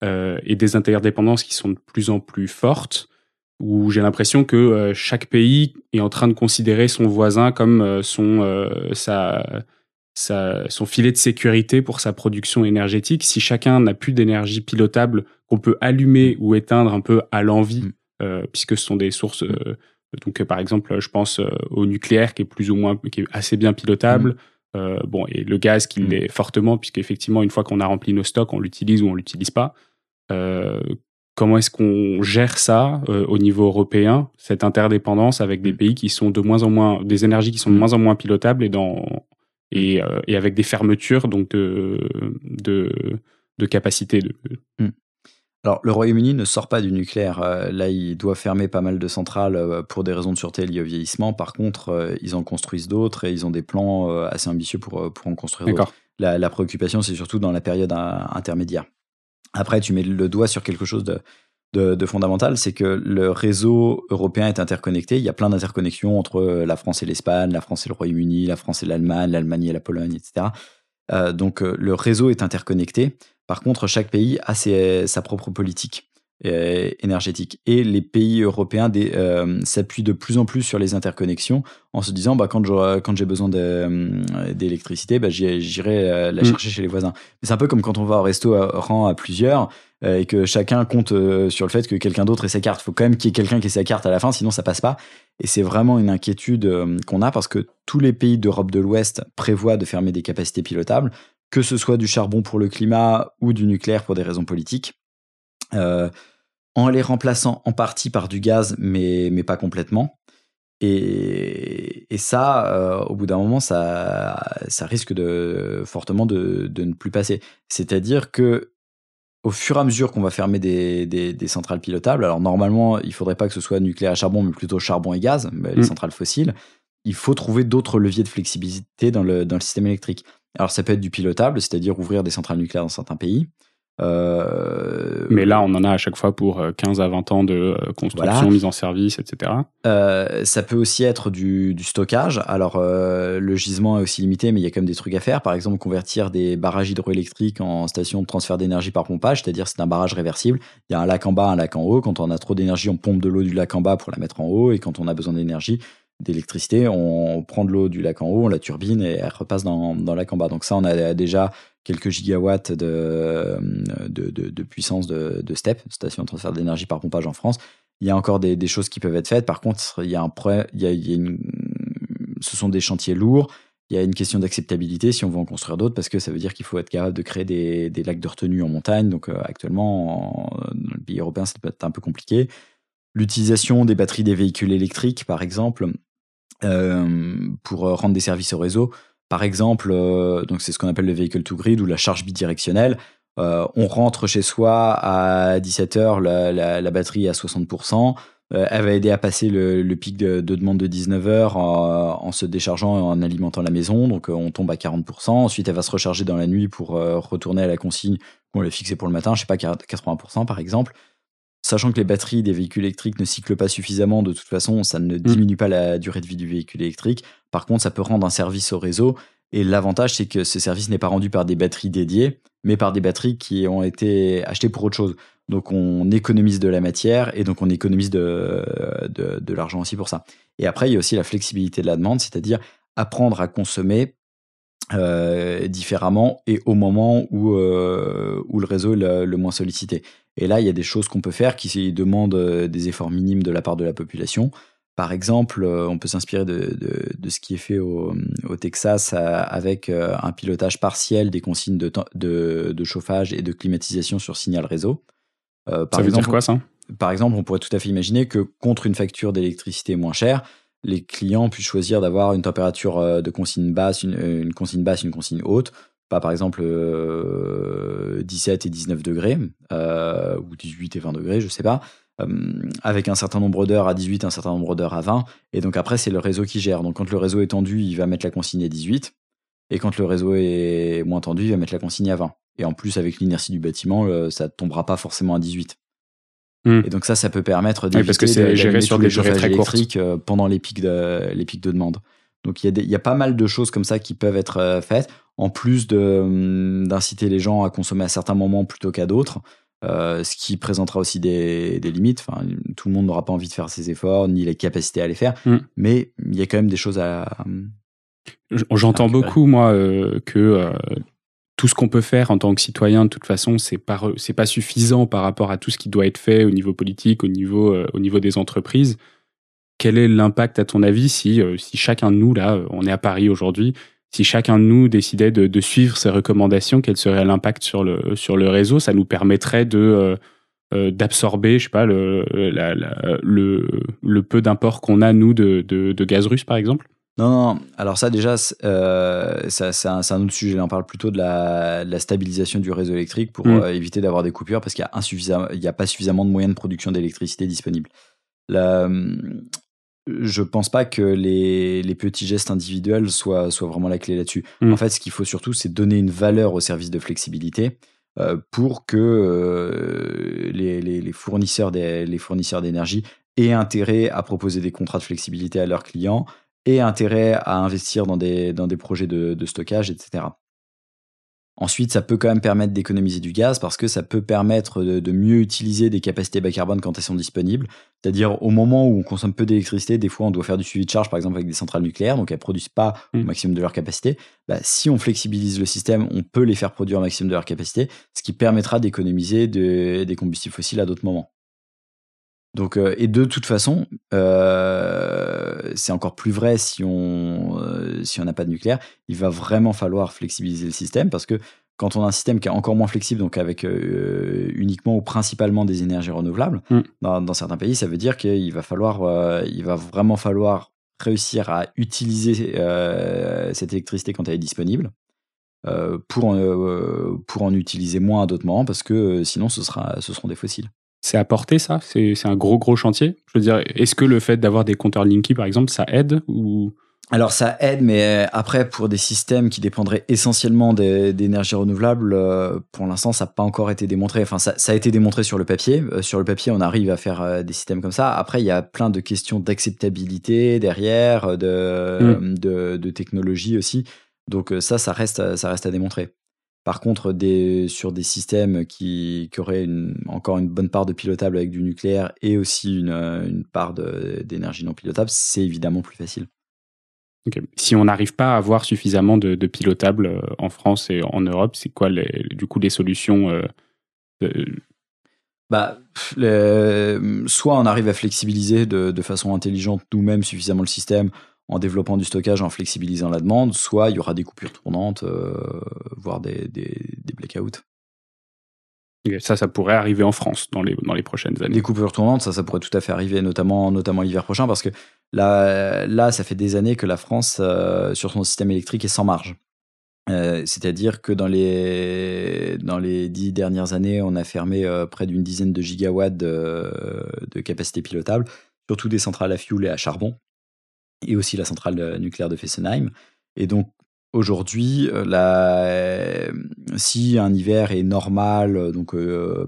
euh, et des interdépendances qui sont de plus en plus fortes, où j'ai l'impression que euh, chaque pays est en train de considérer son voisin comme euh, son, sa, son filet de sécurité pour sa production énergétique. Si chacun n'a plus d'énergie pilotable qu'on peut allumer ou éteindre un peu à l'envie, mm. puisque ce sont des sources donc, euh, par exemple, je pense euh, au nucléaire qui est plus ou moins, qui est assez bien pilotable. Mmh. Euh, bon, et le gaz qui l'est fortement, puisqu'effectivement, une fois qu'on a rempli nos stocks, on l'utilise ou on l'utilise pas. Comment est-ce qu'on gère ça au niveau européen, cette interdépendance avec des mmh. pays qui sont de moins en moins, des énergies qui sont de moins en moins pilotables et, dans, et, et avec des fermetures donc de, de, de capacité de, alors, le Royaume-Uni ne sort pas du nucléaire. Euh, là, il doit fermer pas mal de centrales euh, pour des raisons de sûreté liées au vieillissement. Par contre, euh, ils en construisent d'autres et ils ont des plans assez ambitieux pour, pour en construire d'autres. La, préoccupation, c'est surtout dans la période intermédiaire. Après, tu mets le doigt sur quelque chose de, fondamental, c'est que le réseau européen est interconnecté. Il y a plein d'interconnexions entre la France et l'Espagne, la France et le Royaume-Uni, la France et l'Allemagne, l'Allemagne et la Pologne, etc. donc, le réseau est interconnecté. Par contre, chaque pays a sa propre politique euh, énergétique. Et les pays européens euh, s'appuient de plus en plus sur les interconnexions en se disant bah, quand, j'ai besoin euh, d'électricité, bah, j'irai la mm. chercher chez les voisins. C'est un peu comme quand on va au restaurant à plusieurs et que chacun compte sur le fait que quelqu'un d'autre ait sa carte. Il faut quand même qu'il y ait quelqu'un qui ait sa carte à la fin, sinon ça passe pas. Et c'est vraiment une inquiétude qu'on a parce que tous les pays d'Europe de l'Ouest prévoient de fermer des capacités pilotables que ce soit du charbon pour le climat ou du nucléaire pour des raisons politiques, euh, en les remplaçant en partie par du gaz, mais, mais pas complètement. Et, ça, euh, au bout d'un moment, ça, ça risque de, fortement de, ne plus passer. C'est-à-dire que au fur et à mesure qu'on va fermer des, des, centrales pilotables, alors normalement, il faudrait pas que ce soit nucléaire à charbon, mais plutôt charbon et gaz, les mmh. centrales fossiles, il faut trouver d'autres leviers de flexibilité dans le, dans le système électrique. Alors ça peut être du pilotable, c'est-à-dire ouvrir des centrales nucléaires dans certains pays. Euh, Mais là, on en a à chaque fois pour 15 euh, à 20 ans de euh, construction, mise en service, etc. ça peut aussi être du, stockage. Alors, le gisement est aussi limité, mais il y a quand même des trucs à faire. Par exemple, convertir des barrages hydroélectriques en stations de transfert d'énergie par pompage, c'est-à-dire c'est un barrage réversible. Il y a un lac en bas, un lac en haut. Quand on a trop d'énergie, on pompe de l'eau du lac en bas pour la mettre en haut. Et quand on a besoin d'énergie, d'électricité, on prend de l'eau du lac en haut, on la turbine et elle repasse dans, dans le lac en bas. Donc ça, on a déjà quelques gigawatts de, de, puissance de, STEP, station de transfert d'énergie par pompage en France. Il y a encore des, choses qui peuvent être faites. Par contre, il y a un il y a, une, ce sont des chantiers lourds. Il y a une question d'acceptabilité si on veut en construire d'autres, parce que ça veut dire qu'il faut être capable de créer des, des lacs de retenue en montagne. Donc euh, actuellement, dans le pays européen, ça peut être un peu compliqué. L'utilisation des batteries des véhicules électriques, par exemple, euh, pour euh, rendre des services au réseau. Par exemple, euh, donc c'est ce qu'on appelle le vehicle to grid ou la charge bidirectionnelle. on rentre chez soi à 17h, la, batterie est à 60%. elle va aider à passer le, pic de, demande de 19h en, se déchargeant et en alimentant la maison. Donc on tombe à 40%. Ensuite, elle va se recharger dans la nuit pour retourner à la consigne qu'on l'a fixée pour le matin, je sais pas, 80% par exemple sachant que les batteries des véhicules électriques ne cyclent pas suffisamment, de toute façon, ça ne mm. diminue pas la durée de vie du véhicule électrique. Par contre, ça peut rendre un service au réseau. Et l'avantage, c'est que ce service n'est pas rendu par des batteries dédiées, mais par des batteries qui ont été achetées pour autre chose. Donc on économise de la matière et donc on économise de, de, l'argent aussi pour ça. Et après, il y a aussi la flexibilité de la demande, c'est-à-dire apprendre à consommer euh, différemment et au moment où, euh, où le réseau est le moins sollicité. Et là, il y a des choses qu'on peut faire qui demandent euh, des efforts minimes de la part de la population. Par exemple, on peut s'inspirer de, ce qui est fait au, Texas avec un pilotage partiel des consignes de, chauffage et de climatisation sur signal réseau. par ça veut dire quoi ça? Par exemple, on pourrait tout à fait imaginer que contre une facture d'électricité moins chère, les clients puissent choisir d'avoir une température de consigne basse, une consigne basse, une consigne haute, pas par exemple 17 euh, et 19 degrés, euh, ou 18 et 20 degrés, je sais pas. avec un certain nombre d'heures à 18, un certain nombre d'heures à 20. Et donc après, c'est le réseau qui gère. Donc quand le réseau est tendu, il va mettre la consigne à 18. Et quand le réseau est moins tendu, il va mettre la consigne à 20. Et en plus, avec l'inertie du bâtiment, ça ne tombera pas forcément à 18. Hmm. Et donc ça, ça peut permettre d'éviter parce que c'est géré sur des durées très électriques euh, pendant les pics de, les pics de demande. Donc il y, a il y a pas mal de choses comme ça qui peuvent être euh, faites, en plus hum, d'inciter les gens à consommer à certains moments plutôt qu'à d'autres. Euh, ce qui présentera aussi des, des limites. Enfin, tout le monde n'aura pas envie de faire ces efforts, ni les capacités à les faire, hmm. mais il y a quand même des choses à. J'entends beaucoup, moi, que tout ce qu'on peut faire en tant que citoyen, de toute façon, c'est pas c'est pas suffisant par rapport à tout ce qui doit être fait au niveau politique, au niveau euh, au niveau des entreprises. Quel est l'impact à ton avis si euh, si chacun de nous là, on est à Paris aujourd'hui, si chacun de nous décidait de, suivre ces recommandations, quel serait l'impact sur le sur le réseau? Ça nous permettrait de euh, d'absorber, je sais pas, le, le, le peu d'import qu'on a, nous, de, de, gaz russe, par exemple? Non, non, alors ça déjà, euh, c'est un, autre sujet. On parle plutôt de la, stabilisation du réseau électrique pour mm. euh, éviter d'avoir des coupures parce qu'il n'y a, a, pas suffisamment de moyens de production d'électricité disponibles. Je je pense pas que les, petits gestes individuels soient, soient vraiment la clé là-dessus. Mm. En fait, ce qu'il faut surtout, c'est donner une valeur au service de flexibilité euh, pour que les, les, fournisseurs d'énergie aient intérêt à proposer des contrats de flexibilité à leurs clients et intérêt à investir dans des, dans des projets de, stockage, etc. Ensuite, ça peut quand même permettre d'économiser du gaz parce que ça peut permettre de, mieux utiliser des capacités bas carbone quand elles sont disponibles. C'est-à-dire au moment où on consomme peu d'électricité, des fois on doit faire du suivi de charge, par exemple avec des centrales nucléaires, donc elles ne produisent pas au mmh. maximum de leur capacité. Bah, si on flexibilise le système, on peut les faire produire au maximum de leur capacité, ce qui permettra d'économiser des combustibles fossiles à d'autres moments. Donc, euh, et de toute façon, euh, c'est encore plus vrai si on euh, si on n'a pas de nucléaire. Il va vraiment falloir flexibiliser le système parce que quand on a un système qui est encore moins flexible, donc avec uniquement ou principalement des énergies renouvelables, mm. dans, certains pays, ça veut dire qu'il va falloir, il va vraiment falloir réussir à utiliser cette électricité quand elle est disponible. pour, en, pour en utiliser moins à d'autres moments parce que sinon ce, sera, ce seront des fossiles. C'est à porter ça? C'est un gros gros chantier? Je veux dire, est-ce que le fait d'avoir des compteurs Linky par exemple, ça aide ou? Alors ça aide, mais après pour des systèmes qui dépendraient essentiellement d'énergie renouvelable, euh, pour l'instant ça n'a pas encore été démontré. Enfin ça, a été démontré sur le papier. Euh, sur le papier on arrive à faire euh, des systèmes comme ça. Après il y a plein de questions d'acceptabilité derrière, de, mm. de, de, technologie aussi. Donc ça ça reste ça reste à démontrer. Par contre, des, sur des systèmes qui, qui auraient encore une bonne part de pilotable avec du nucléaire et aussi une, une part d'énergie non pilotable, c'est évidemment plus facile. Si on n'arrive pas à avoir suffisamment de, de, pilotable euh, en France et en Europe, c'est quoi les, du coup les solutions euh, bah, soit on arrive à flexibiliser de, de façon intelligente nous-mêmes suffisamment le système en développant du stockage, en flexibilisant la demande, soit il y aura des coupures tournantes, euh, voire des, des, blackouts. ça, ça pourrait arriver en France dans les, dans les prochaines années. Des coupures tournantes, ça, ça pourrait tout à fait arriver, notamment, notamment l'hiver prochain, parce que là, là, ça fait des années que la France, euh, sur son système électrique, est sans marge. Euh, c'est-à-dire que dans les, dans les dix dernières années, on a fermé près d'une dizaine de gigawatts de, de capacité pilotable, surtout des centrales à fioul et à charbon et aussi la centrale euh, nucléaire de Fessenheim. Et donc, aujourd'hui, euh, si un hiver est normal, euh, donc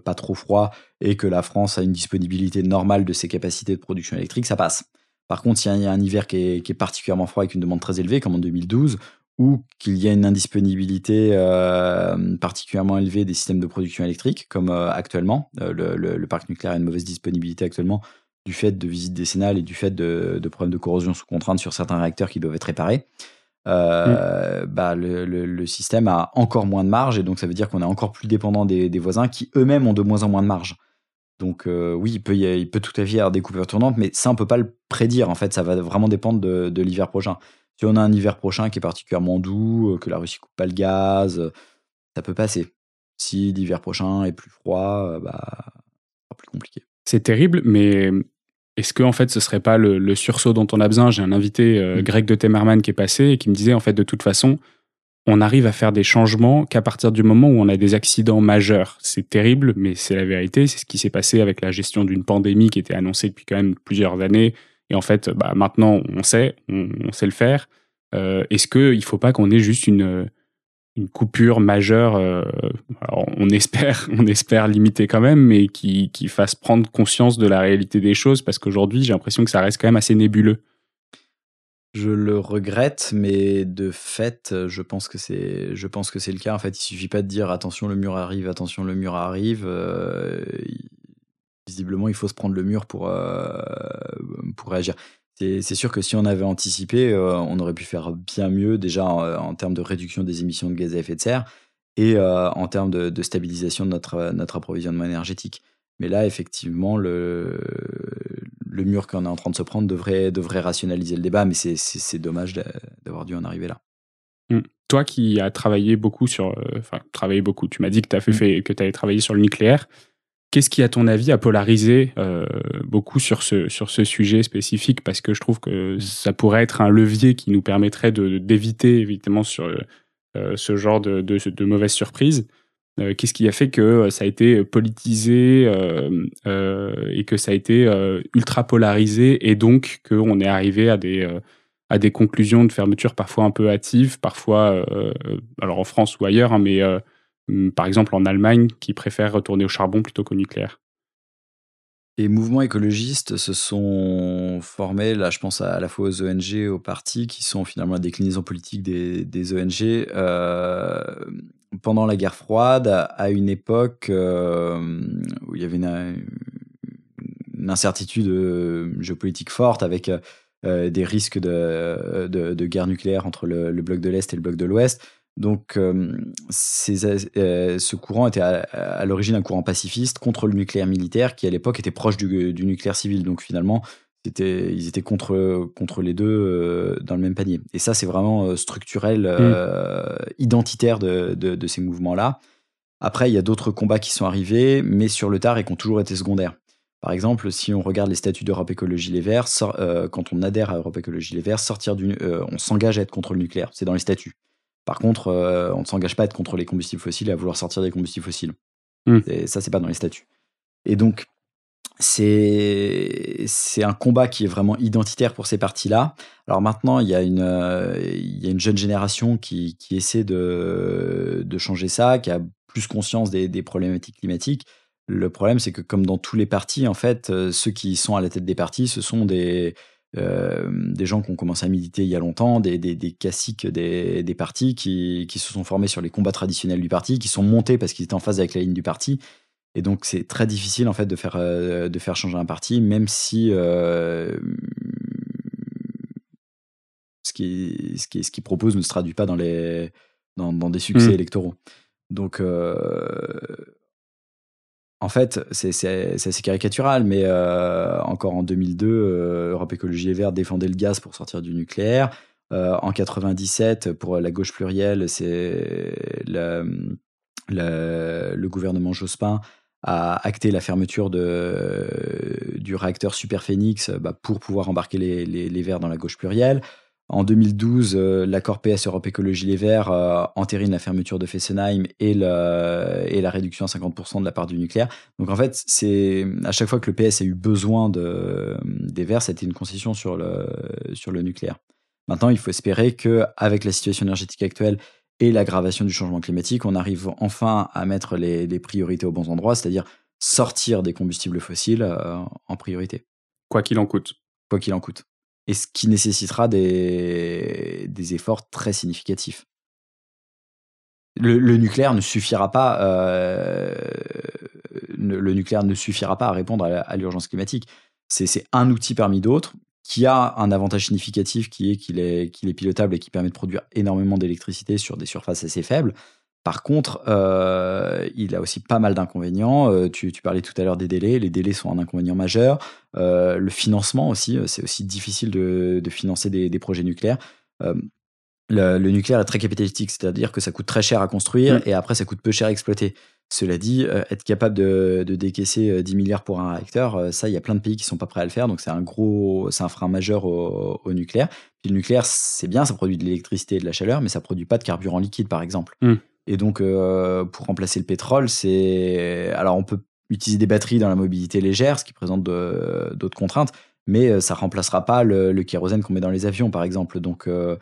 pas trop froid, et que la France a une disponibilité normale de ses capacités de production électrique, ça passe. Par contre, s'il y a un hiver qui est, particulièrement froid avec une demande très élevée, comme en 2012, ou qu'il y a une indisponibilité particulièrement élevée des systèmes de production électrique, comme actuellement, le, le, parc nucléaire a une mauvaise disponibilité actuellement, du fait de visites décennales et du fait de, problèmes de corrosion sous contrainte sur certains réacteurs qui doivent être réparés, euh, mm. bah, le, système a encore moins de marge et donc ça veut dire qu'on est encore plus dépendant des, voisins qui eux-mêmes ont de moins en moins de marge. Donc euh, oui, il peut, il peut tout à fait y avoir des coupures tournantes, mais ça on peut pas le prédire en fait, ça va vraiment dépendre de, l'hiver prochain. Si on a un hiver prochain qui est particulièrement doux, que la Russie coupe pas le gaz, ça peut passer. Si l'hiver prochain est plus froid, bah, sera plus compliqué. C'est terrible, mais est-ce que en fait ce serait pas le, sursaut dont on a besoin? J'ai un invité euh, mm. Greg de Temerman qui est passé et qui me disait en fait de toute façon on arrive à faire des changements qu'à partir du moment où on a des accidents majeurs. C'est terrible, mais c'est la vérité. C'est ce qui s'est passé avec la gestion d'une pandémie qui était annoncée depuis quand même plusieurs années. Et en fait, bah, maintenant, on sait, on, sait le faire. Euh, est-ce qu'il ne faut pas qu'on ait juste une, une coupure majeure, euh, on espère, on espère limiter quand même, mais qui, qui fasse prendre conscience de la réalité des choses, parce qu'aujourd'hui, j'ai l'impression que ça reste quand même assez nébuleux. Je le regrette, mais de fait, je pense que c'est, je pense que c'est le cas. En fait, il suffit pas de dire attention, le mur arrive, attention, le mur arrive. Euh, visiblement, il faut se prendre le mur pour, euh, pour réagir. C'est sûr que si on avait anticipé, euh, on aurait pu faire bien mieux déjà en, termes de réduction des émissions de gaz à effet de serre et en termes de, de, stabilisation de notre, notre approvisionnement énergétique. Mais là, effectivement, le, le mur qu'on est en train de se prendre devrait, devrait rationaliser le débat, mais c'est dommage d'avoir dû en arriver là. Mmh. Toi qui as travaillé beaucoup sur. Euh, enfin, travaillé beaucoup, tu m'as dit que tu mmh. fait, que avais travaillé sur le nucléaire. Qu'est-ce qui, à ton avis, a polarisé euh, beaucoup sur ce, sur ce sujet spécifique? Parce que je trouve que ça pourrait être un levier qui nous permettrait d'éviter, évidemment, sur euh, ce genre de, de, de mauvaises surprises. Euh, qu'est-ce qui a fait que euh, ça a été politisé euh, et que ça a été ultra polarisé et donc qu'on est arrivé à des, à des conclusions de fermeture parfois un peu hâtives, parfois, alors en France ou ailleurs, hein, mais par exemple en Allemagne qui préfère retourner au charbon plutôt qu'au nucléaire les mouvements écologistes se sont formés, là je pense à, la fois aux ONG, aux partis, qui sont finalement la déclinaison politique des, ONG, pendant la guerre froide, à une époque euh, où il y avait une, incertitude euh, géopolitique forte avec euh, des risques de, guerre nucléaire entre le, bloc de l'Est et le bloc de l'Ouest. Donc, ce courant était à, l'origine un courant pacifiste contre le nucléaire militaire qui, à l'époque, était proche du, du, nucléaire civil. Donc, finalement, ils étaient contre, contre les deux euh, dans le même panier. Et ça, c'est vraiment structurel, mm. euh, identitaire de, de, ces mouvements-là. Après, il y a d'autres combats qui sont arrivés, mais sur le tard et qui ont toujours été secondaires. Par exemple, si on regarde les statuts d'Europe Écologie Les Verts, quand on adhère à Europe Écologie Les Verts, sortir on s'engage à être contre le nucléaire. C'est dans les statuts. Par contre, on ne s'engage pas à être contre les combustibles fossiles et à vouloir sortir des combustibles fossiles. Mm. Et ça, c'est pas dans les statuts. Et donc, c'est c'est un combat qui est vraiment identitaire pour ces partis-là. Alors maintenant, il y a une euh, il y a une jeune génération qui, qui essaie de, de changer ça, qui a plus conscience des, des problématiques climatiques. Le problème, c'est que comme dans tous les partis, en fait, euh, ceux qui sont à la tête des partis, ce sont des euh, des gens qui ont commencé à militer il y a longtemps, des, des, des classiques des, des partis qui, qui se sont formés sur les combats traditionnels du parti, qui sont montés parce qu'ils étaient en phase avec la ligne du parti et donc, c'est très difficile en fait de faire, euh, de faire changer un parti, même si euh, ce qui, ce, qui, ce qui propose ne se traduit pas dans, les, dans, dans des succès mmh. électoraux. Donc, en fait, c'est assez caricatural, mais encore en 2002, Europe Écologie et Verts défendait le gaz pour sortir du nucléaire. en 97, pour la gauche plurielle, c'est le, gouvernement Jospin a acté la fermeture de, du réacteur Super Phoenix bah, pour pouvoir embarquer les, Verts dans la gauche plurielle. En 2012, euh, l'accord PS Europe Écologie Les Verts euh, entérine la fermeture de Fessenheim et, et la réduction à 50% de la part du nucléaire. Donc en fait, c'est à chaque fois que le PS a eu besoin de, des Verts, c'était une concession sur le, sur le nucléaire. Maintenant, il faut espérer qu'avec la situation énergétique actuelle et l'aggravation du changement climatique, on arrive enfin à mettre les, priorités aux bons endroits, c'est-à-dire sortir des combustibles fossiles euh, en priorité. Quoi qu'il en coûte. Quoi qu'il en coûte. Et ce qui nécessitera des, efforts très significatifs. Le, nucléaire ne suffira pas. Euh, le, nucléaire ne suffira pas à répondre à l'urgence climatique. C'est un outil parmi d'autres qui a un avantage significatif qui est, qu'il est pilotable et qui permet de produire énormément d'électricité sur des surfaces assez faibles. Par contre, euh, il a aussi pas mal d'inconvénients. Euh, tu, parlais tout à l'heure des délais. Les délais sont un inconvénient majeur. Euh, le financement aussi, c'est aussi difficile de, financer des, projets nucléaires. Le, nucléaire est très capitalistique, c'est-à-dire que ça coûte très cher à construire mmh. et après ça coûte peu cher à exploiter. Cela dit, être capable de, décaisser 10 euh, milliards pour un réacteur, ça, il y a plein de pays qui sont pas prêts à le faire. Donc, c'est un gros, c'est un frein majeur au, nucléaire. Puis le nucléaire, c'est bien, ça produit de l'électricité et de la chaleur, mais ça produit pas de carburant liquide, par exemple. Mm. Et donc, euh, pour remplacer le pétrole, c'est. Alors, on peut utiliser des batteries dans la mobilité légère, ce qui présente d'autres contraintes, mais euh, ça remplacera pas le, kérosène qu'on met dans les avions, par exemple. Donc, euh,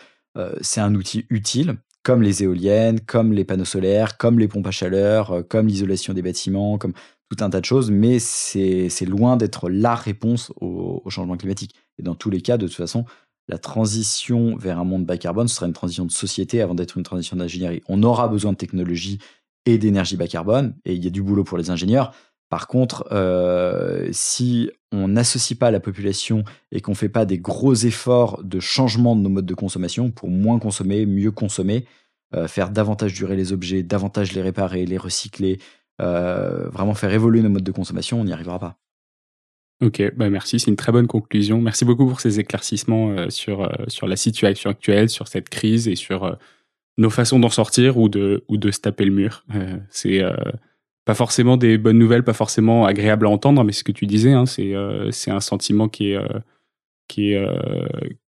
c'est un outil utile, comme les éoliennes, comme les panneaux solaires, comme les pompes à chaleur, comme l'isolation des bâtiments, comme tout un tas de choses, mais c'est loin d'être la réponse au changement climatique. Et dans tous les cas, de toute façon, la transition vers un monde bas carbone, ce sera une transition de société avant d'être une transition d'ingénierie. On aura besoin de technologie et d'énergie bas carbone, et il y a du boulot pour les ingénieurs. Par contre, euh, si on n'associe pas la population et qu'on ne fait pas des gros efforts de changement de nos modes de consommation pour moins consommer, mieux consommer, euh, faire davantage durer les objets, davantage les réparer, les recycler, euh, vraiment faire évoluer nos modes de consommation, on n'y arrivera pas. Ok, bah merci, c'est une très bonne conclusion. Merci beaucoup pour ces éclaircissements euh, sur, euh, sur la situation actuelle, sur cette crise et sur euh, nos façons d'en sortir ou de, ou de se taper le mur. Euh, c'est euh, pas forcément des bonnes nouvelles, pas forcément agréables à entendre, mais ce que tu disais, hein, c'est euh, c'est un sentiment qui est, qui est,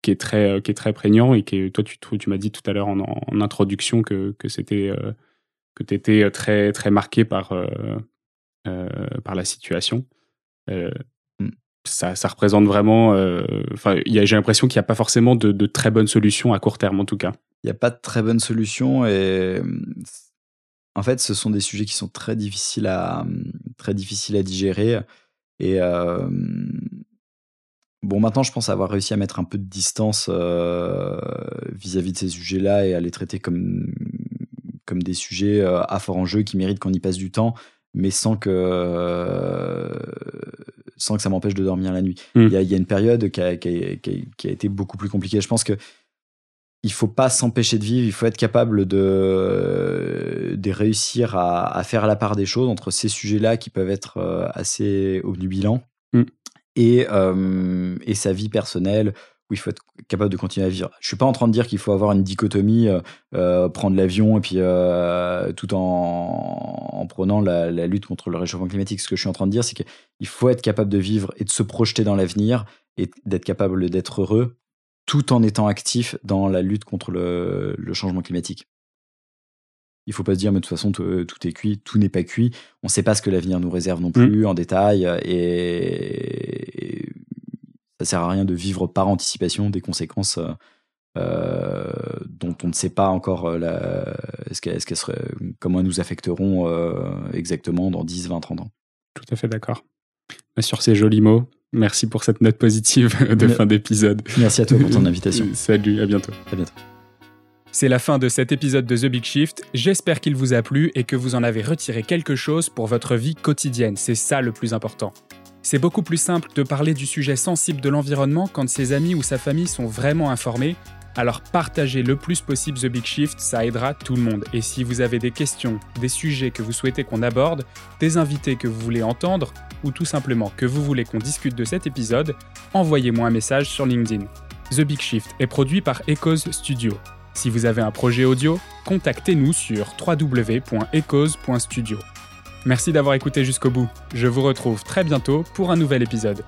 qui est, très, qui est très prégnant et qui toi, tu, tu m'as dit tout à l'heure en, en introduction que, que c'était que tu étais très, très marqué par, par la situation. Euh. Ça, représente vraiment. euh, Enfin, j'ai l'impression qu'il n'y a pas forcément de, très bonnes solutions à court terme, en tout cas. Il n'y a pas de très bonne solution et en fait, ce sont des sujets qui sont très difficiles à, très difficiles à digérer. Et euh, bon, maintenant, je pense avoir réussi à mettre un peu de distance euh, vis-à-vis de ces sujets-là et à les traiter comme, comme des sujets euh, à fort enjeu qui méritent qu'on y passe du temps, mais sans que, euh, sans que ça m'empêche de dormir la nuit. Mm. Il y, a, il y a une période qui a, qui a- qui a- qui a été beaucoup plus compliquée. Je pense que il faut pas s'empêcher de vivre, il faut être capable de, de réussir à, à faire la part des choses entre ces sujets-là qui peuvent être euh, assez obnubilants Mm. et, euh, et sa vie personnelle où il faut être capable de continuer à vivre. Je suis pas en train de dire qu'il faut avoir une dichotomie, euh, euh, prendre l'avion et puis euh, tout en, en prenant la, la lutte contre le réchauffement climatique. Ce que je suis en train de dire, c'est qu'il faut être capable de vivre et de se projeter dans l'avenir et d'être capable d'être heureux tout en étant actif dans la lutte contre le, le changement climatique. Il faut pas se dire, mais de toute façon, tout, tout est cuit, tout n'est pas cuit. On ne sait pas ce que l'avenir nous réserve non plus en détail. Et, et ça sert à rien de vivre par anticipation des conséquences euh, euh, dont on ne sait pas encore euh, la, est-ce qu'elles- est-ce qu'elles seraient- comment elles nous affecteront euh, exactement dans 10, 20, 30 ans. Tout à fait d'accord. Bah, Sur ces jolis mots, merci pour cette note positive de Mais- fin d'épisode. Merci à toi pour ton invitation. Salut, à bientôt. À bientôt. C'est la fin de cet épisode de The Big Shift. J'espère qu'il vous a plu et que vous en avez retiré quelque chose pour votre vie quotidienne. C'est ça le plus important. C'est beaucoup plus simple de parler du sujet sensible de l'environnement quand ses amis ou sa famille sont vraiment informés. Alors partagez le plus possible The Big Shift, ça aidera tout le monde. Et si vous avez des questions, des sujets que vous souhaitez qu'on aborde, des invités que vous voulez entendre, ou tout simplement que vous voulez qu'on discute de cet épisode, envoyez-moi un message sur LinkedIn. The Big Shift est produit par Echoes Studio. Si vous avez un projet audio, contactez-nous sur www.echoes.studio. Merci d'avoir écouté jusqu'au bout. Je vous retrouve très bientôt pour un nouvel épisode.